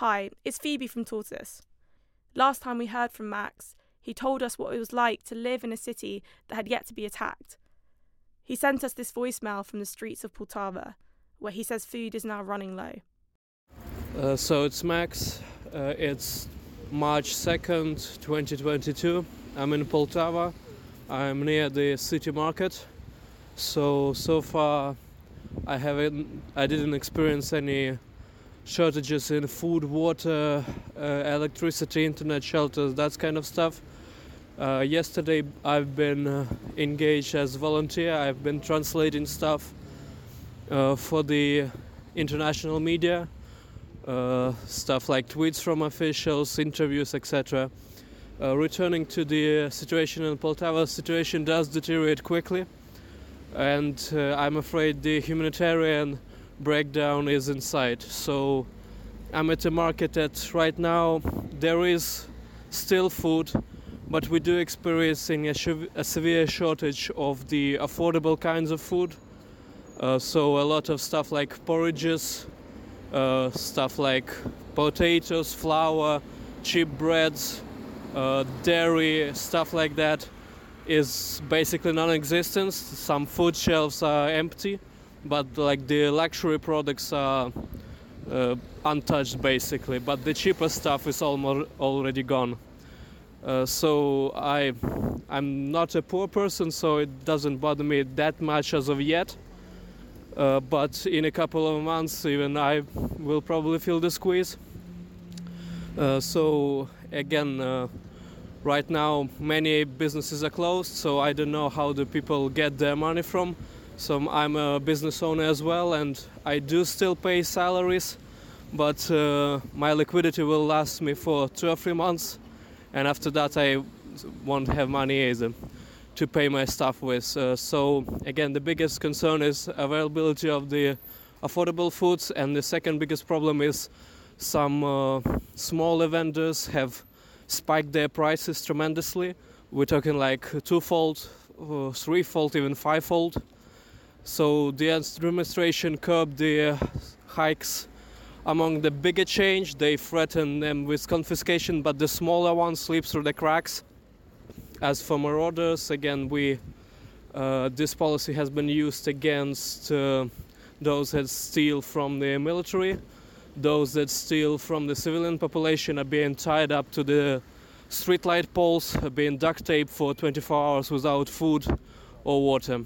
Hi, it's Phoebe from Tortoise. Last time we heard from Max, he told us what it was like to live in a city that had yet to be attacked. He sent us this voicemail from the streets of Poltava, where he says food is now running low. Uh, so it's Max. Uh, it's March 2nd, 2022. I'm in Poltava. I'm near the city market. So so far, I haven't. I didn't experience any shortages in food, water, uh, electricity, internet, shelters, that kind of stuff. Uh, yesterday, I've been uh, engaged as volunteer. I've been translating stuff uh, for the international media, uh, stuff like tweets from officials, interviews, etc. Uh, returning to the situation in Poltava, situation does deteriorate quickly, and I'm afraid the humanitarian breakdown is in sight. So I'm at a market that right now there is still food but we do experiencing a, a severe shortage of the affordable kinds of food. Uh, so a lot of stuff like porridges, uh, stuff like potatoes, flour, cheap breads, uh, dairy, stuff like that is basically non-existent. Some food shelves are empty, but like the luxury products are uh, untouched basically. But the cheaper stuff is almost already gone. Uh, so I, I'm not a poor person, so it doesn't bother me that much as of yet. Uh, but in a couple of months, even I will probably feel the squeeze. Uh, so again, uh, right now many businesses are closed, so I don't know how the people get their money from. So I'm a business owner as well, and I do still pay salaries, but uh, my liquidity will last me for two or three months and after that I won't have money either to pay my staff with. Uh, so again, the biggest concern is availability of the affordable foods, and the second biggest problem is some uh, smaller vendors have spiked their prices tremendously. We're talking like twofold, uh, threefold, even fivefold. So the administration curbed the hikes among the bigger change, they threaten them with confiscation, but the smaller ones slip through the cracks. As for marauders, again, we uh, this policy has been used against uh, those that steal from the military. Those that steal from the civilian population are being tied up to the streetlight poles, are being duct taped for 24 hours without food or water.